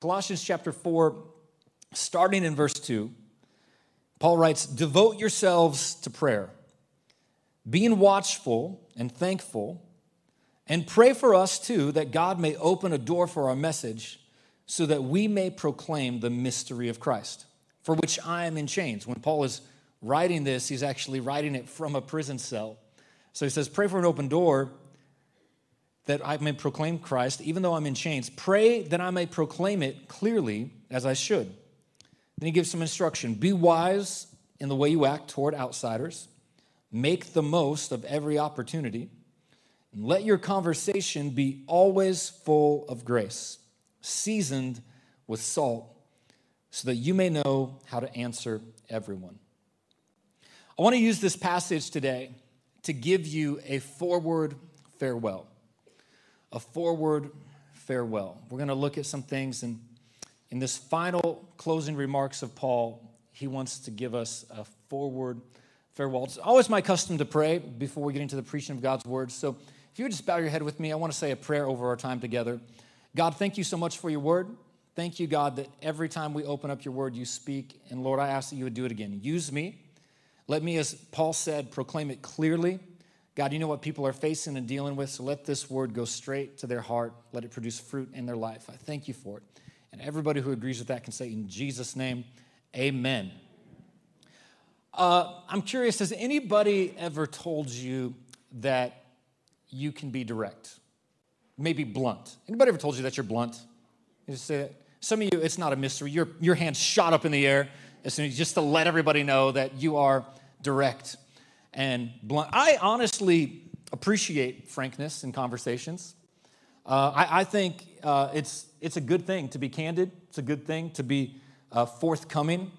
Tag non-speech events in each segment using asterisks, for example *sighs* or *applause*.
Colossians chapter 4, starting in verse 2, Paul writes, Devote yourselves to prayer, being watchful and thankful, and pray for us too that God may open a door for our message so that we may proclaim the mystery of Christ, for which I am in chains. When Paul is writing this, he's actually writing it from a prison cell. So he says, Pray for an open door that I may proclaim Christ, even though I'm in chains. Pray that I may proclaim it clearly as I should. Then he gives some instruction Be wise in the way you act toward outsiders, make the most of every opportunity, and let your conversation be always full of grace, seasoned with salt, so that you may know how to answer everyone. I want to use this passage today to give you a forward farewell. A forward farewell. We're going to look at some things, and in this final closing remarks of Paul, he wants to give us a forward farewell. It's always my custom to pray before we get into the preaching of God's word. So if you would just bow your head with me, I want to say a prayer over our time together. God, thank you so much for your word. Thank you, God, that every time we open up your word, you speak. And Lord, I ask that you would do it again. Use me let me, as Paul said, proclaim it clearly. God, you know what people are facing and dealing with, so let this word go straight to their heart. Let it produce fruit in their life. I thank you for it. And everybody who agrees with that can say, in Jesus' name, amen. Uh, I'm curious, has anybody ever told you that you can be direct? Maybe blunt. Anybody ever told you that you're blunt? You say that? Some of you, it's not a mystery. Your, your hand shot up in the air as soon as just to let everybody know that you are direct and blunt. I honestly appreciate frankness in conversations. Uh, I, I, think uh, it's, it's a good thing to be candid, it's a good thing to be uh, forthcoming.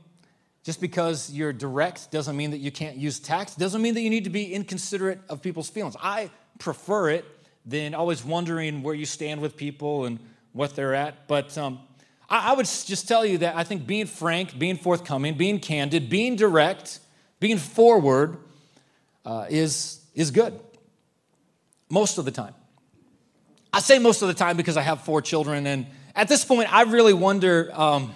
Just because you're direct doesn't mean that you can't use tact, doesn't mean that you need to be inconsiderate of people's feelings. I prefer it than always wondering where you stand with people and what they're at. But um, I, I would just tell you that I think being frank, being forthcoming, being candid, being direct, being forward uh, is, is good most of the time. I say most of the time because I have four children, and at this point, I really wonder. Um,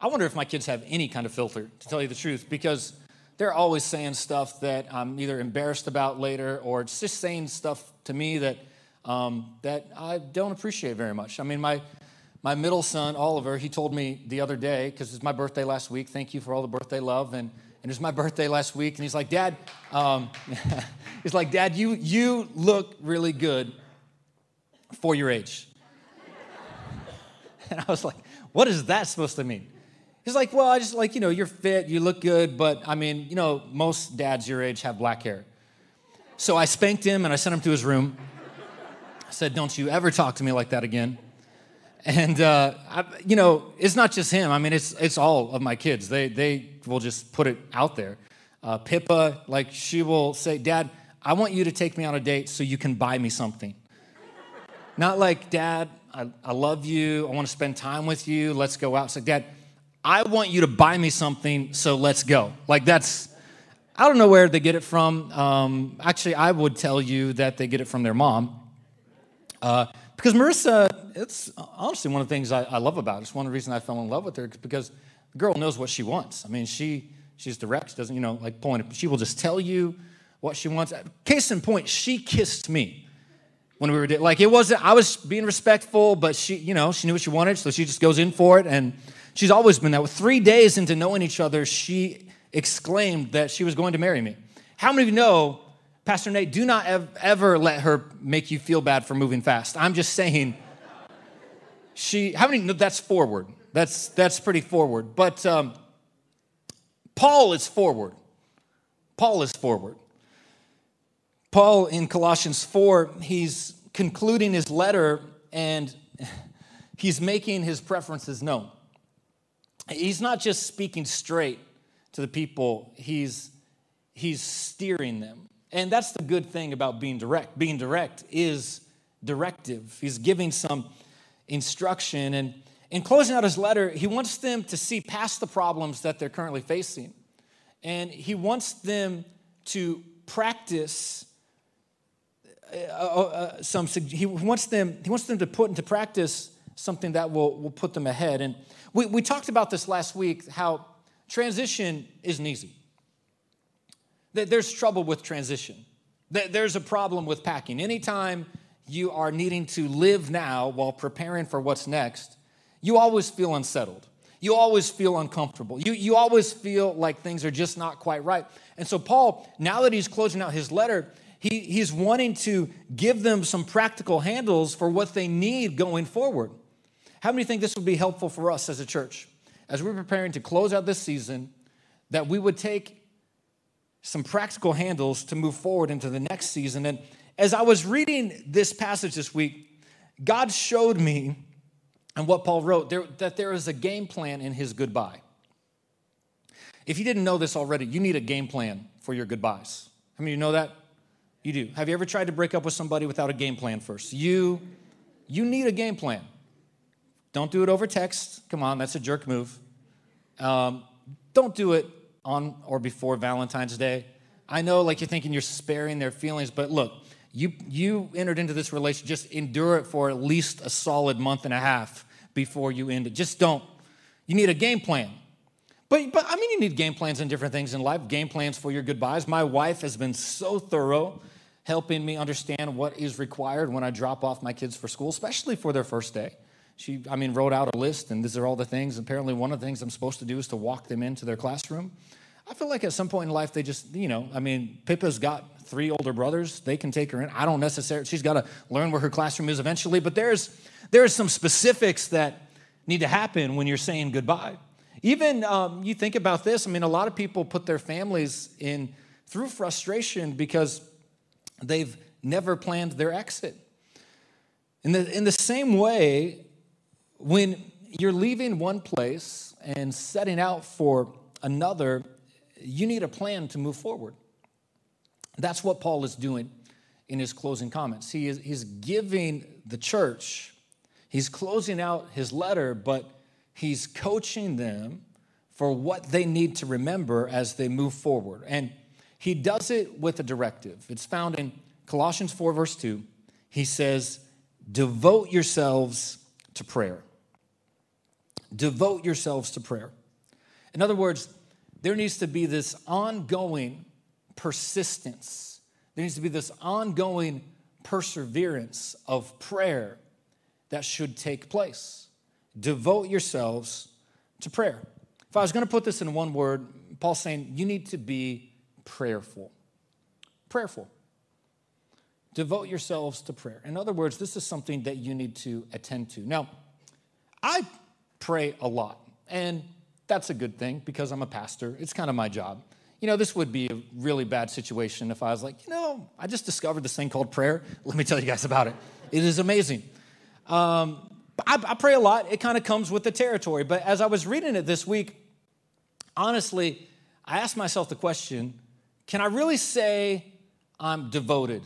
I wonder if my kids have any kind of filter, to tell you the truth, because they're always saying stuff that I'm either embarrassed about later, or it's just saying stuff to me that um, that I don't appreciate very much. I mean, my my middle son Oliver, he told me the other day because it's my birthday last week. Thank you for all the birthday love, and and it was my birthday last week, and he's like, Dad, um, *laughs* he's like, Dad, you, you look really good for your age. *laughs* And I was like, what is that supposed to mean? He's like, well, I just like, you know, you're fit, you look good, but I mean, you know, most dads your age have black hair. So I spanked him and I sent him to his room. I said, don't you ever talk to me like that again. And, uh, I, you know, it's not just him. I mean, it's, it's all of my kids. They, they will just put it out there. Uh, Pippa, like, she will say, Dad, I want you to take me on a date so you can buy me something. not like, Dad, I, I love you. I want to spend time with you. Let's go out. Like, Dad, I want you to buy me something, so let's go. Like, that's, I don't know where they get it from. Um, actually, I would tell you that they get it from their mom. Uh, because Marissa, it's honestly one of the things I, I love about her. It's one of the reasons I fell in love with her because the girl knows what she wants. I mean, she she's direct. She doesn't, you know, like pulling it. She will just tell you what she wants. Case in point, she kissed me when we were like it wasn't. I was being respectful, but she, you know, she knew what she wanted, so she just goes in for it. And she's always been that. With three days into knowing each other, she exclaimed that she was going to marry me. How many of you know Pastor Nate, do not ever let her make you feel bad for moving fast. I'm just saying, she, how many, that's forward. That's, that's pretty forward. But um, Paul is forward. Paul is forward. Paul in Colossians 4, he's concluding his letter and he's making his preferences known. He's not just speaking straight to the people, he's, he's steering them. And that's the good thing about being direct. Being direct is directive. He's giving some instruction. And in closing out his letter, he wants them to see past the problems that they're currently facing. And he wants them to practice uh, uh, uh some he wants them he wants them to put into practice something that will, will put them ahead. And we, we talked about this last week how transition isn't easy. There's trouble with transition. There's a problem with packing. Anytime you are needing to live now while preparing for what's next, you always feel unsettled. You always feel uncomfortable. You, you always feel like things are just not quite right. And so, Paul, now that he's closing out his letter, he, he's wanting to give them some practical handles for what they need going forward. How many think this would be helpful for us as a church? As we're preparing to close out this season, that we would take some practical handles to move forward into the next season. And as I was reading this passage this week, God showed me and what Paul wrote there, that there is a game plan in his goodbye. If you didn't know this already, you need a game plan for your goodbyes. How many of you know that? You do. Have you ever tried to break up with somebody without a game plan first? You, you need a game plan. Don't do it over text. Come on, that's a jerk move. Um, don't do it on or before Valentine's Day. I know, like you're thinking you're sparing their feelings, but look, you, you entered into this relationship, just endure it for at least a solid month and a half before you end it. Just don't. You need a game plan. But, but I mean, you need game plans in different things in life, game plans for your goodbyes. My wife has been so thorough helping me understand what is required when I drop off my kids for school, especially for their first day. She, I mean, wrote out a list, and these are all the things. Apparently, one of the things I'm supposed to do is to walk them into their classroom. I feel like at some point in life, they just, you know, I mean, Pippa's got three older brothers. They can take her in. I don't necessarily, she's got to learn where her classroom is eventually, but there's, there's some specifics that need to happen when you're saying goodbye. Even um, you think about this, I mean, a lot of people put their families in through frustration because they've never planned their exit. In the, in the same way, when you're leaving one place and setting out for another, you need a plan to move forward. That's what Paul is doing in his closing comments. He is, he's giving the church, he's closing out his letter, but he's coaching them for what they need to remember as they move forward. And he does it with a directive. It's found in Colossians 4, verse 2. He says, Devote yourselves to prayer. Devote yourselves to prayer. In other words, there needs to be this ongoing persistence. There needs to be this ongoing perseverance of prayer that should take place. Devote yourselves to prayer. If I was going to put this in one word, Paul's saying you need to be prayerful. Prayerful. Devote yourselves to prayer. In other words, this is something that you need to attend to. Now, I pray a lot, and that's a good thing because I'm a pastor. It's kind of my job you know, this would be a really bad situation if I was like, you know, I just discovered this thing called prayer. *laughs* Let me tell you guys about it. It is amazing. Um, I, I pray a lot. It kind of comes with the territory. But as I was reading it this week, honestly, I asked myself the question can I really say I'm devoted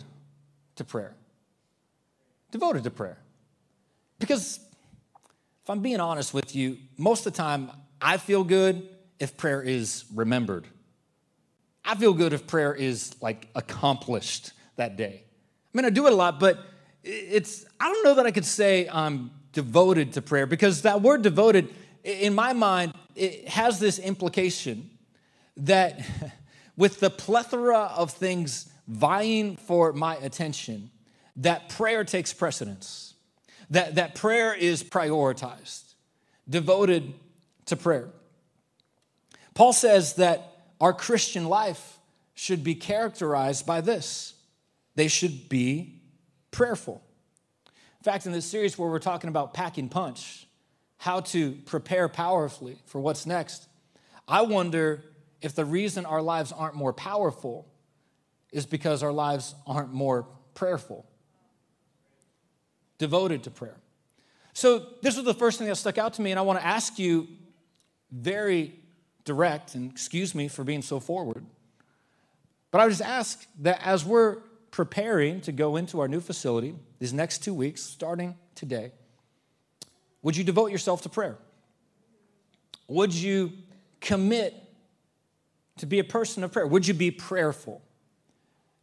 to prayer? Devoted to prayer. Because if I'm being honest with you, most of the time I feel good if prayer is remembered. I feel good if prayer is like accomplished that day. I mean, I do it a lot, but it's, I don't know that I could say I'm devoted to prayer because that word devoted, in my mind, it has this implication that *laughs* with the plethora of things vying for my attention, that prayer takes precedence, that, that prayer is prioritized, devoted to prayer. Paul says that our Christian life should be characterized by this they should be prayerful. In fact, in this series where we're talking about packing punch, how to prepare powerfully for what's next, I wonder if the reason our lives aren't more powerful is because our lives aren't more prayerful, devoted to prayer. So, this was the first thing that stuck out to me, and I want to ask you very direct, and excuse me for being so forward. But I would just ask that as we're preparing to go into our new facility these next two weeks, starting today, would you devote yourself to prayer? Would you commit to be a person of prayer? Would you be prayerful?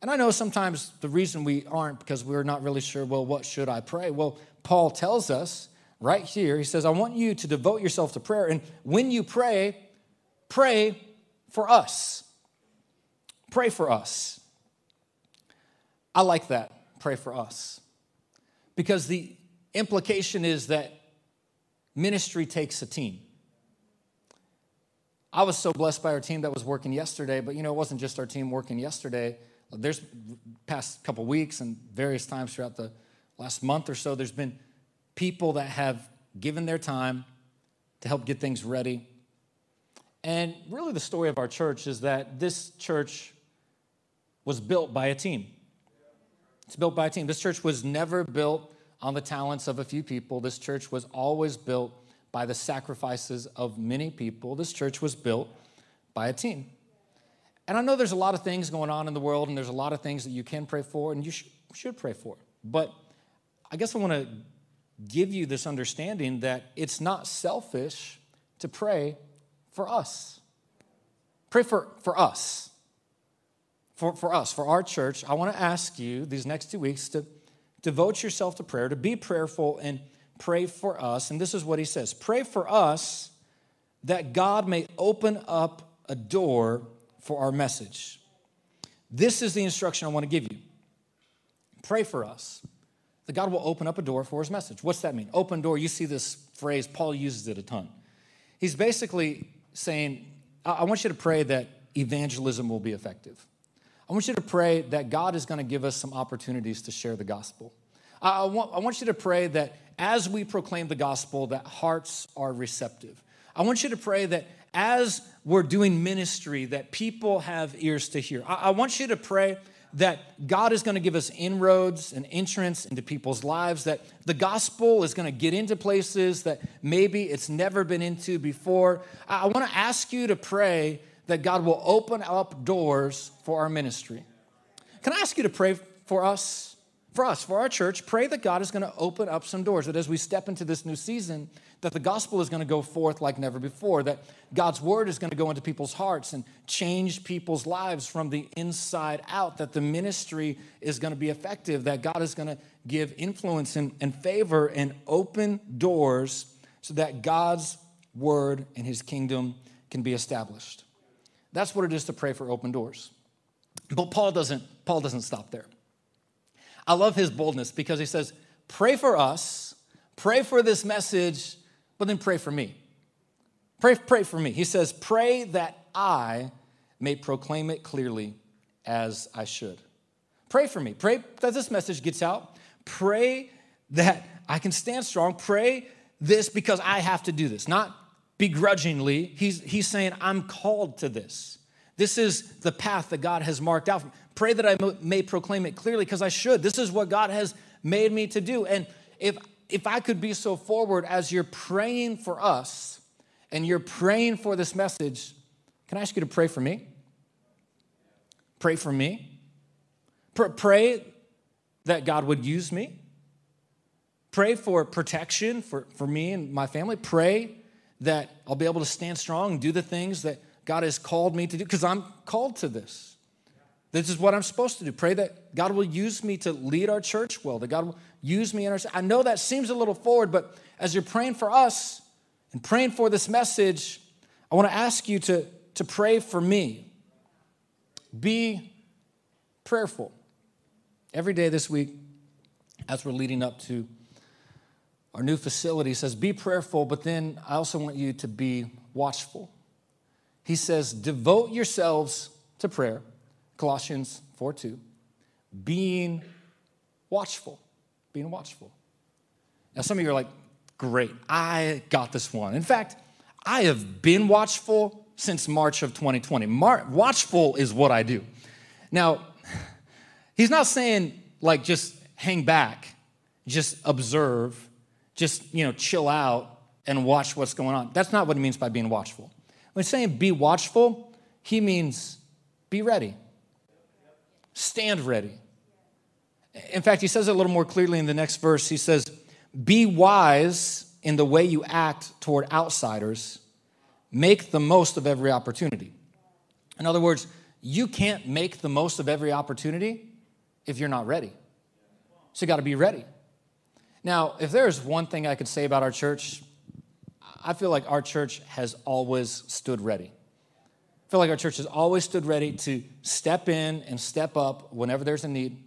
And I know sometimes the reason we aren't because we're not really sure, well, what should I pray? Well, Paul tells us right here. He says, I want you to devote yourself to prayer. And when you pray, pray for us. Pray for us. I like that. Pray for us. Because the implication is that ministry takes a team. I was so blessed by our team that was working yesterday, but you know, it wasn't just our team working yesterday. There's past couple weeks and various times throughout the last month or so, there's been people that have given their time to help get things ready. And really, the story of our church is that this church was built by a team. It's built by a team. This church was never built on the talents of a few people. This church was always built by the sacrifices of many people. This church was built by a team. And I know there's a lot of things going on in the world, and there's a lot of things that you can pray for and you sh- should pray for. But I guess I want to give you this understanding that it's not selfish to pray for us. Pray for, for us. For, for us, for our church, I want to ask you these next two weeks to devote yourself to prayer, to be prayerful and pray for us. And this is what he says Pray for us that God may open up a door for our message. This is the instruction I want to give you. Pray for us that God will open up a door for his message. What's that mean? Open door, you see this phrase, Paul uses it a ton. He's basically saying, I want you to pray that evangelism will be effective. I want you to pray that God is going to give us some opportunities to share the gospel. I want, I want you to pray that as we proclaim the gospel, that hearts are receptive. I want you to pray that as we're doing ministry, that people have ears to hear. I, I want you to pray that God is going to give us inroads and entrance into people's lives, that the gospel is going to get into places that maybe it's never been into before. I want to ask you to pray that God will open up doors for our ministry. Can I ask you to pray for us? For us, for our church, pray that God is going to open up some doors, that as we step into this new season, that the gospel is going to go forth like never before, that God's word is going to go into people's hearts and change people's lives from the inside out, that the ministry is going to be effective, that God is going to give influence and, and favor and open doors so that God's word and his kingdom can be established. That's what it is to pray for open doors. But Paul doesn't, Paul doesn't stop there. I love his boldness because he says, pray for us, pray for this message but then pray for me. Pray, pray for me. He says, Pray that I may proclaim it clearly as I should. Pray for me. Pray that this message gets out. Pray that I can stand strong. Pray this because I have to do this, not begrudgingly. He's, he's saying, I'm called to this. This is the path that God has marked out. Pray that I may proclaim it clearly because I should. This is what God has made me to do. And if if I could be so forward as you're praying for us and you're praying for this message, can I ask you to pray for me? Pray for me. Pray that God would use me. Pray for protection for, for me and my family. Pray that I'll be able to stand strong and do the things that God has called me to do because I'm called to this. This is what I'm supposed to do. Pray that God will use me to lead our church well, that God will use me in our. I know that seems a little forward, but as you're praying for us and praying for this message, I want to ask you to, to pray for me. Be prayerful. Every day this week, as we're leading up to our new facility, says, Be prayerful, but then I also want you to be watchful. He says, Devote yourselves to prayer Colossians 4 2, being watchful. Being watchful. Now, some of you are like, great, I got this one. In fact, I have been watchful since March of 2020. Mar- watchful is what I do. Now, *laughs* he's not saying like just hang back, just observe, just, you know, chill out and watch what's going on. That's not what he means by being watchful. When he's saying be watchful, he means be ready. Stand ready. In fact, he says it a little more clearly in the next verse. He says, Be wise in the way you act toward outsiders, make the most of every opportunity. In other words, you can't make the most of every opportunity if you're not ready. So you got to be ready. Now, if there is one thing I could say about our church, I feel like our church has always stood ready. I feel like our church has always stood ready to step in and step up whenever there's a need,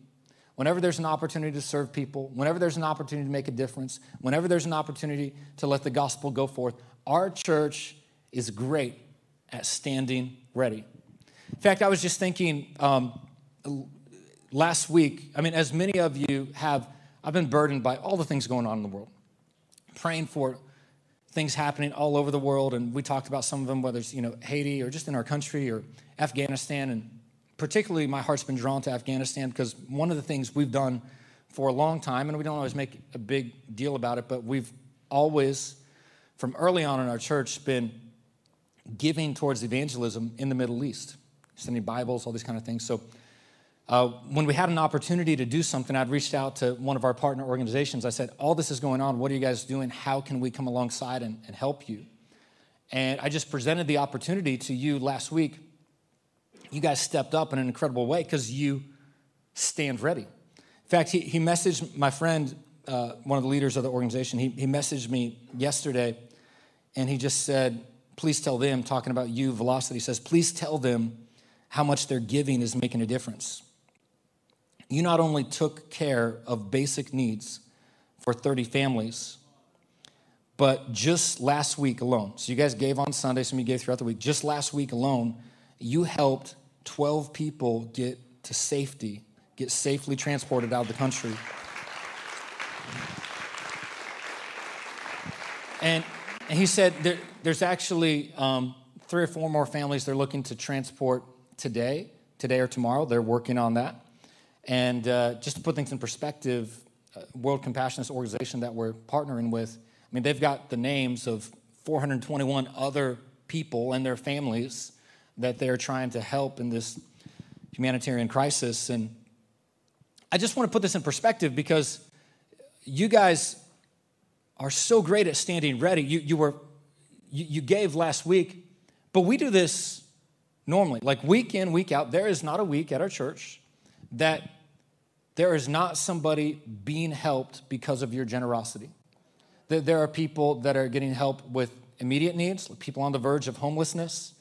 whenever there's an opportunity to serve people, whenever there's an opportunity to make a difference, whenever there's an opportunity to let the gospel go forth. Our church is great at standing ready. In fact, I was just thinking um, last week, I mean, as many of you have, I've been burdened by all the things going on in the world, praying for things happening all over the world. And we talked about some of them, whether it's, you know, Haiti or just in our country or Afghanistan. And particularly, my heart's been drawn to Afghanistan because one of the things we've done for a long time, and we don't always make a big deal about it, but we've always, from early on in our church, been giving towards evangelism in the Middle East, sending Bibles, all these kind of things. So uh, when we had an opportunity to do something, I'd reached out to one of our partner organizations. I said, All this is going on. What are you guys doing? How can we come alongside and, and help you? And I just presented the opportunity to you last week. You guys stepped up in an incredible way because you stand ready. In fact, he, he messaged my friend, uh, one of the leaders of the organization, he, he messaged me yesterday and he just said, Please tell them, talking about you, Velocity says, please tell them how much their giving is making a difference you not only took care of basic needs for 30 families, but just last week alone, so you guys gave on Sunday, some you gave throughout the week, just last week alone, you helped 12 people get to safety, get safely transported out of the country. And, and he said there, there's actually um, three or four more families they're looking to transport today, today or tomorrow. They're working on that. And uh, just to put things in perspective, uh, World Compassionist organization that we're partnering with, I mean, they've got the names of 421 other people and their families that they're trying to help in this humanitarian crisis. And I just want to put this in perspective because you guys are so great at standing ready. You, you were you, you gave last week, but we do this normally, like week in, week out. There is not a week at our church that there is not somebody being helped because of your generosity. There are people that are getting help with immediate needs, people on the verge of homelessness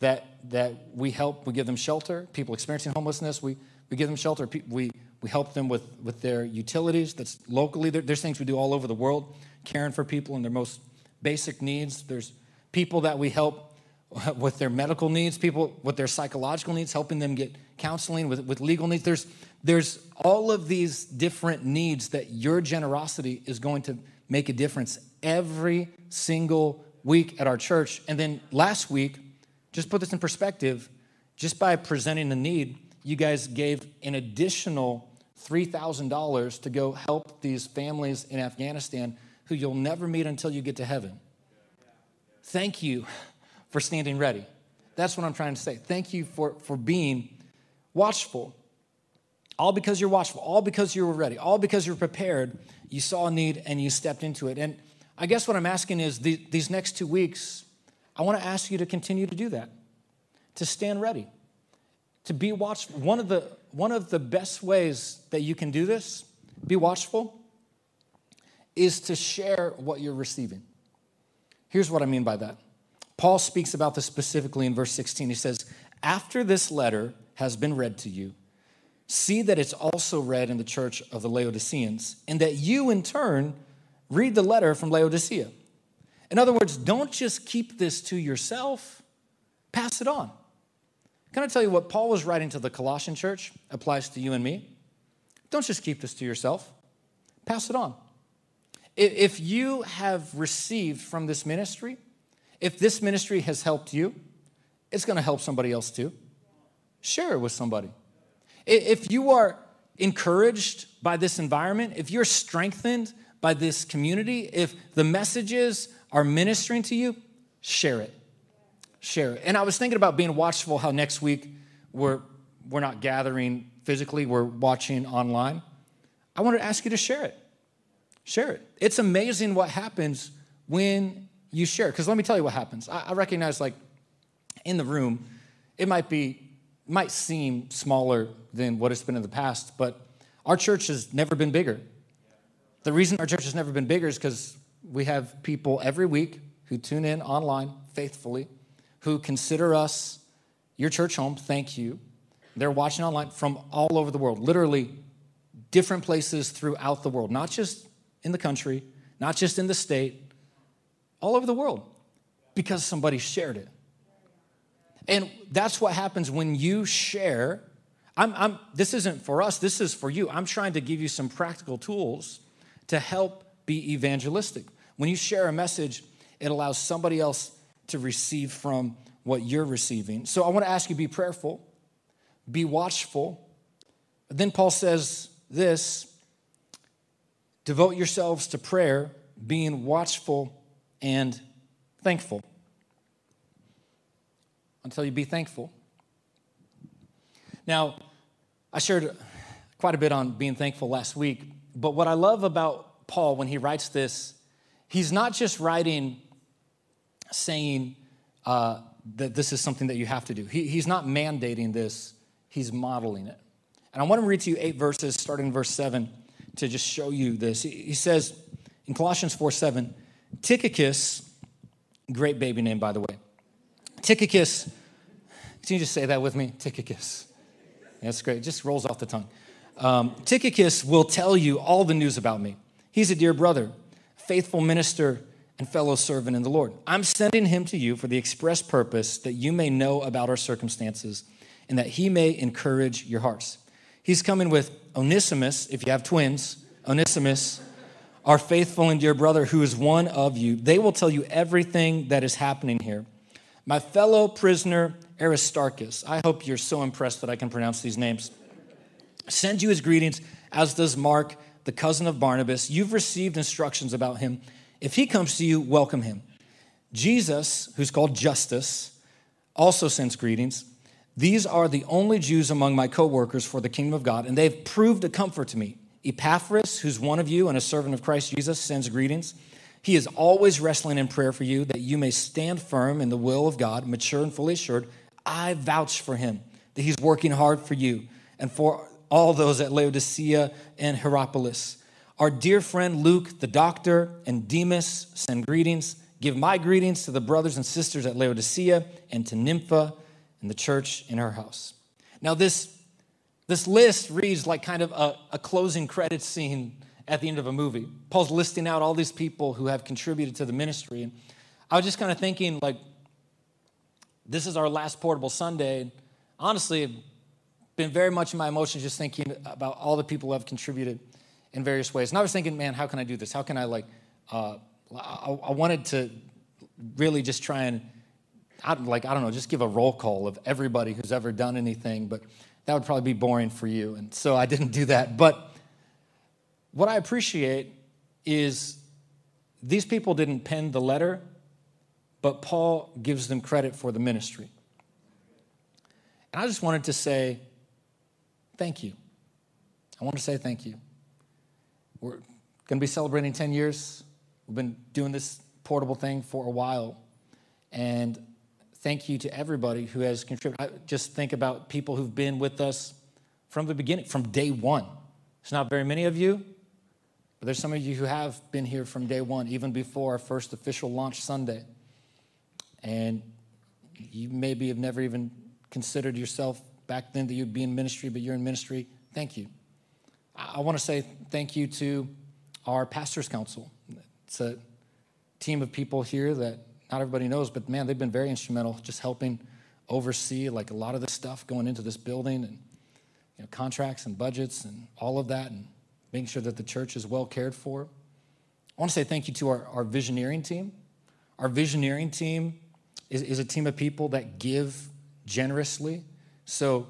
that, that we help, we give them shelter. People experiencing homelessness, we, we give them shelter. We, we help them with, with their utilities. That's locally, there, there's things we do all over the world, caring for people in their most basic needs. There's people that we help *laughs* with their medical needs, people with their psychological needs, helping them get counseling, with, with legal needs. There's, there's all of these different needs that your generosity is going to make a difference every single week at our church. And then last week, just put this in perspective, just by presenting the need, you guys gave an additional $3,000 to go help these families in Afghanistan who you'll never meet until you get to heaven. Thank you for standing ready. That's what I'm trying to say. Thank you for, for being watchful. All because you're watchful, all because you were ready, all because you're prepared. You saw a need and you stepped into it. And I guess what I'm asking is the, these next two weeks, I want to ask you to continue to do that, to stand ready, to be watchful. One of the, one of the best ways that you can do this, be watchful, is to share what you're receiving. Here's what I mean by that. Paul speaks about this specifically in verse 16. He says, After this letter has been read to you, see that it's also read in the church of the Laodiceans, and that you in turn read the letter from Laodicea. In other words, don't just keep this to yourself, pass it on. Can I tell you what Paul was writing to the Colossian church applies to you and me? Don't just keep this to yourself, pass it on. If you have received from this ministry, if this ministry has helped you, it's going to help somebody else too. Share it with somebody. If you are encouraged by this environment, if you're strengthened by this community, if the messages are ministering to you, share it. Share it. And I was thinking about being watchful how next week we're, we're not gathering physically, we're watching online. I want to ask you to share it. Share it. It's amazing what happens when you share. Because let me tell you what happens. I, I recognize, like, in the room, it might be might seem smaller than what it's been in the past, but our church has never been bigger. The reason our church has never been bigger is because we have people every week who tune in online faithfully, who consider us your church home. Thank you. They're watching online from all over the world, literally different places throughout the world, not just in the country, not just in the state, all over the world because somebody shared it. And that's what happens when you share. I'm, I'm, this isn't for us, this is for you. I'm trying to give you some practical tools to help be evangelistic. When you share a message, it allows somebody else to receive from what you're receiving. So I want to ask you be prayerful, be watchful. Then Paul says this devote yourselves to prayer, being watchful and thankful. Until you be thankful. Now, I shared quite a bit on being thankful last week, but what I love about Paul when he writes this, he's not just writing saying uh, that this is something that you have to do. He, he's not mandating this, he's modeling it. And I want to read to you eight verses, starting in verse 7, to just show you this. He says in Colossians 4 7, Tychicus, great baby name, by the way. Tychicus, can you just say that with me? Tychicus. That's great. It just rolls off the tongue. Um, Tychicus will tell you all the news about me. He's a dear brother, faithful minister, and fellow servant in the Lord. I'm sending him to you for the express purpose that you may know about our circumstances and that he may encourage your hearts. He's coming with Onesimus, if you have twins, Onesimus, our faithful and dear brother who is one of you. They will tell you everything that is happening here. My fellow prisoner, Aristarchus, I hope you're so impressed that I can pronounce these names, sends you his greetings, as does Mark, the cousin of Barnabas. You've received instructions about him. If he comes to you, welcome him. Jesus, who's called Justus, also sends greetings. These are the only Jews among my co-workers for the kingdom of God, and they've proved a comfort to me. Epaphras, who's one of you and a servant of Christ Jesus, sends greetings. He is always wrestling in prayer for you that you may stand firm in the will of God, mature and fully assured. I vouch for him that he's working hard for you and for all those at Laodicea and Hierapolis. Our dear friend Luke, the doctor, and Demas send greetings. Give my greetings to the brothers and sisters at Laodicea and to Nympha and the church in her house. Now, this, this list reads like kind of a, a closing credit scene at the end of a movie. Paul's listing out all these people who have contributed to the ministry. And I was just kind of thinking, like, this is our last portable Sunday. Honestly, been very much in my emotions just thinking about all the people who have contributed in various ways. And I was thinking, man, how can I do this? How can I like? Uh, I, I, wanted to really just try and, I, like, I don't know, just give a roll call of everybody who's ever done anything, but that would probably be boring for you, and so I didn't do that. But what I appreciate is these people didn't pen the letter, but Paul gives them credit for the ministry. And I just wanted to say thank you. I want to say thank you. We're going to be celebrating 10 years. We've been doing this portable thing for a while. And thank you to everybody who has contributed. I just think about people who've been with us from the beginning, from day one. It's not very many of you, but there's some of you who have been here from day one, even before our first official launch Sunday. And you maybe have never even considered yourself back then that you'd be in ministry, but you're in ministry. Thank you. I want to say thank you to our pastors' council. It's a team of people here that not everybody knows, but man, they've been very instrumental just helping oversee like a lot of the stuff going into this building and you know, contracts and budgets and all of that and making sure that the church is well cared for. I want to say thank you to our, our visioneering team. Our visioneering team is, is a team of people that give generously. So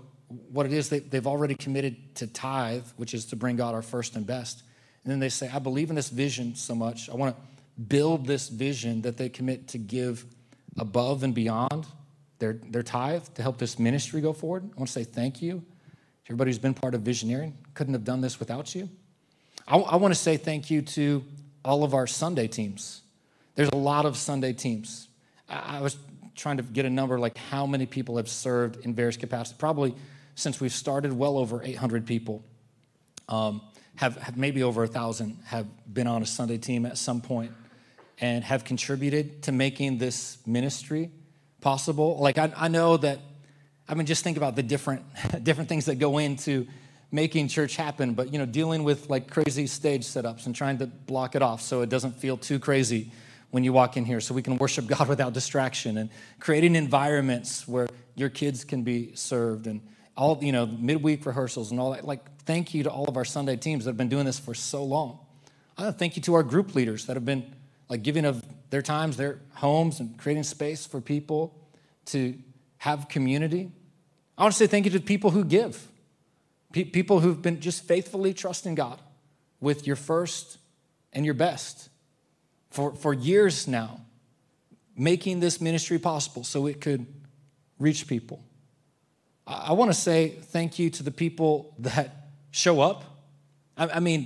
what it is, they, they've already committed to tithe, which is to bring God our first and best. And then they say, I believe in this vision so much. I want to build this vision that they commit to give above and beyond their, their tithe to help this ministry go forward. I want to say thank you to everybody who's been part of Visioneering. Couldn't have done this without you. I, I want to say thank you to all of our Sunday teams. There's a lot of Sunday teams. I, was trying to get a number like how many people have served in various capacities. Probably since we've started, well over 800 people um, have, have maybe over a thousand have been on a Sunday team at some point and have contributed to making this ministry possible. Like I, I know that, I mean, just think about the different *laughs* different things that go into making church happen, but you know, dealing with like crazy stage setups and trying to block it off so it doesn't feel too crazy when you walk in here, so we can worship God *laughs* without distraction and creating environments where your kids can be served and all you know midweek rehearsals and all that. Like, thank you to all of our Sunday teams that have been doing this for so long. I thank you to our group leaders that have been like giving of their times, their homes, and creating space for people to have community. I want to say thank you to people who give, people who've been just faithfully trusting God with your first and your best for, for years now, making this ministry possible so it could reach people. I, I want to say thank you to the people that show up. I, I mean,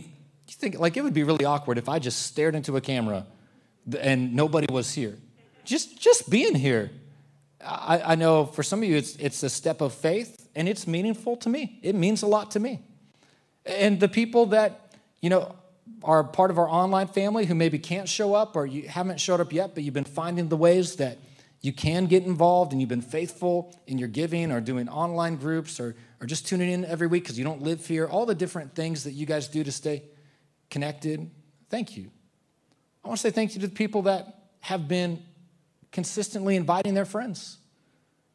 you think like it would be really awkward if I just stared into a camera and nobody was here. Just, just being here. I, I know for some of you, it's, it's a step of faith and it's meaningful to me. It means a lot to me. And the people that, you know, are part of our online family who maybe can't show up or you haven't showed up yet, but you've been finding the ways that you can get involved and you've been faithful in your giving or doing online groups or, or just tuning in every week because you don't live here, all the different things that you guys do to stay connected. Thank you. I want to say thank you to the people that have been consistently inviting their friends.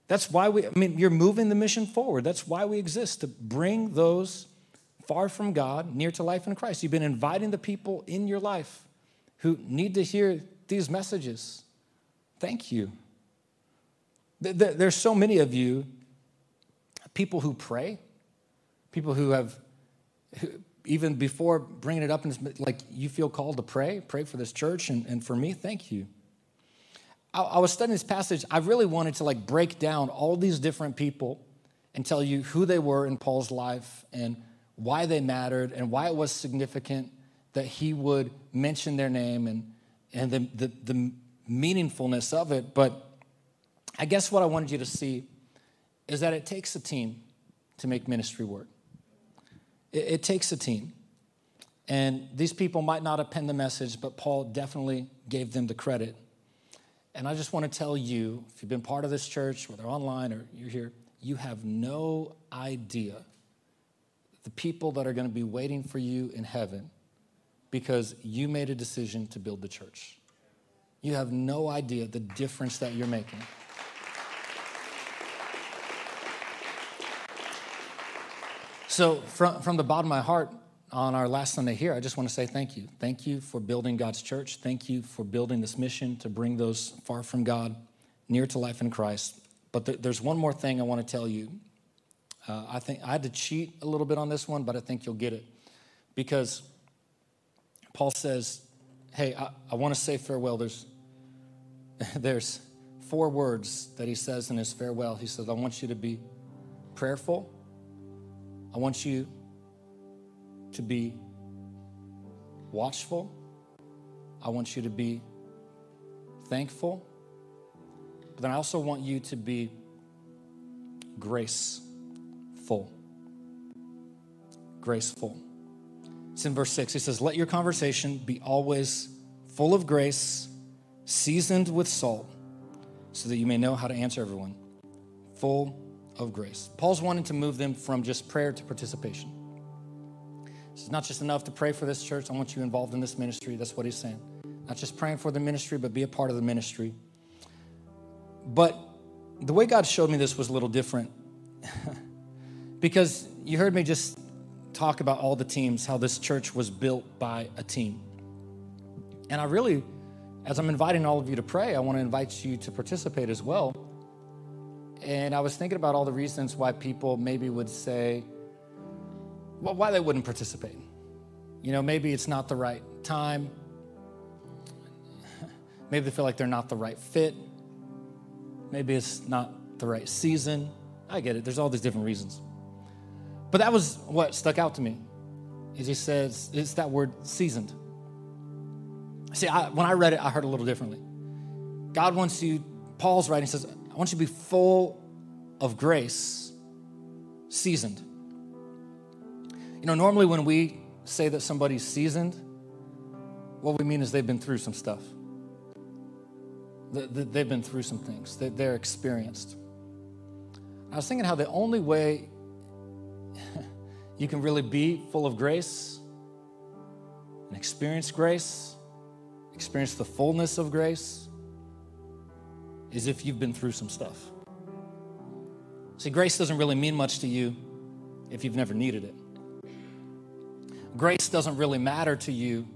That's why we, I mean, you're moving the mission forward. That's why we exist, to bring those far from God near to life in Christ. You've been inviting the people in your life who need to hear these messages. Thank you. There's so many of you, people who pray, people who have, even before bringing it up, like you feel called to pray, pray for this church and, and for me, thank you. I, I was studying this passage. I really wanted to like break down all these different people and tell you who they were in Paul's life and why they mattered and why it was significant that he would mention their name and, and the, the, the meaningfulness of it. But I guess what I wanted you to see is that it takes a team to make ministry work. It, it takes a team. And these people might not have penned the message, but Paul definitely gave them the credit. And I just want to tell you if you've been part of this church, whether online or you're here, you have no idea the people that are going to be waiting for you in heaven because you made a decision to build the church. You have no idea the difference that you're making. So, from, from the bottom of my heart, on our last Sunday here, I just want to say thank you. Thank you for building God's church. Thank you for building this mission to bring those far from God near to life in Christ. But th- there's one more thing I want to tell you. Uh, I think I had to cheat a little bit on this one, but I think you'll get it. Because Paul says, Hey, I, I want to say farewell. There's, *laughs* there's four words that he says in his farewell. He says, I want you to be prayerful, I want you to be watchful. I want you to be thankful. But then I also want you to be graceful. Graceful. It's in verse 6. He says, Let your conversation be always full of grace, seasoned with salt, so that you may know how to answer everyone. Full of grace. Paul's wanting to move them from just prayer to participation. It's not just enough to pray for this church. I want you involved in this ministry. That's what he's saying. Not just praying for the ministry, but be a part of the ministry. But the way God showed me this was a little different *laughs* because you heard me just talk about all the teams, how this church was built by a team. And I really, as I'm inviting all of you to pray, I want to invite you to participate as well. And I was thinking about all the reasons why people maybe would say, well, why they wouldn't participate. You know, maybe it's not the right time. *sighs* Maybe they feel like they're not the right fit. Maybe it's not the right season. I get it. There's all these different reasons. But that was what stuck out to me. Is he says it's that word seasoned. See, I, when I read it, I heard a little differently. God wants you, Paul's writing says, I want you to be full of grace, seasoned. You know, normally when we say that somebody's seasoned, what we mean is they've been through some stuff. They've been through some things, they're experienced. I was thinking how the only way *laughs* you can really be full of grace and experience grace, experience the fullness of grace, is if you've been through some stuff. See, grace doesn't really mean much to you if you've never needed it. Grace doesn't really matter to you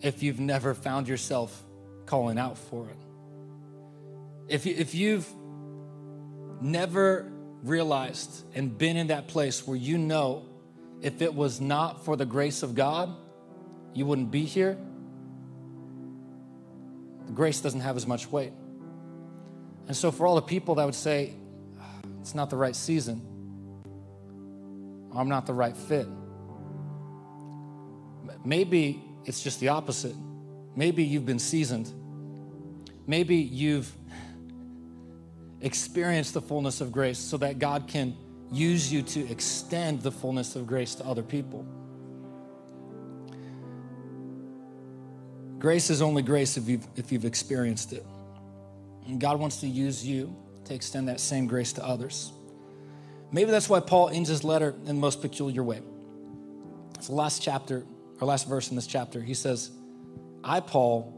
if you've never found yourself calling out for it. If, if you've never realized and been in that place where you know if it was not for the grace of God, you wouldn't be here, the grace doesn't have as much weight. And so, for all the people that would say, ah, it's not the right season, I'm not the right fit, maybe it's just the opposite. Maybe you've been seasoned. Maybe you've experienced the fullness of grace so that God can use you to extend the fullness of grace to other people. Grace is only grace if you've, if you've experienced it. And God wants to use you to extend that same grace to others. Maybe that's why Paul ends his letter in the most peculiar way. It's the last chapter, or last verse in this chapter. He says, I, Paul,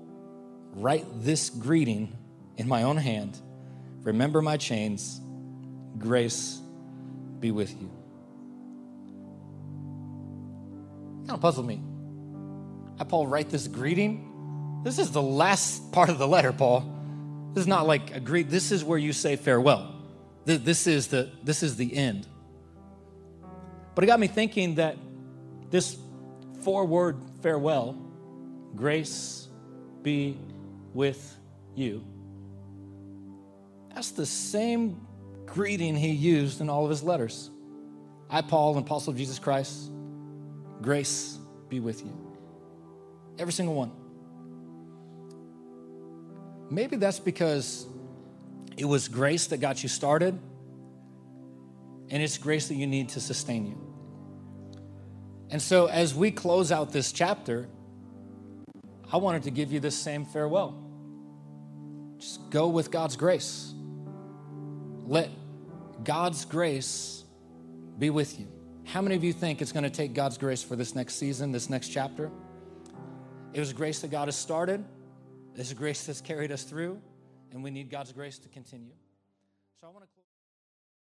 write this greeting in my own hand. Remember my chains. Grace be with you. Kind of puzzled me. I, Paul, write this greeting this is the last part of the letter, Paul. This is not like a greet. This is where you say farewell. This is the, this is the end. But it got me thinking that this four word farewell, grace be with you, that's the same greeting he used in all of his letters. I, Paul, an apostle of Jesus Christ, grace be with you. Every single one. Maybe that's because it was grace that got you started, and it's grace that you need to sustain you. And so, as we close out this chapter, I wanted to give you this same farewell. Just go with God's grace. Let God's grace be with you. How many of you think it's going to take God's grace for this next season, this next chapter? It was grace that God has started. This grace that's carried us through, and we need God's grace to continue. So I want to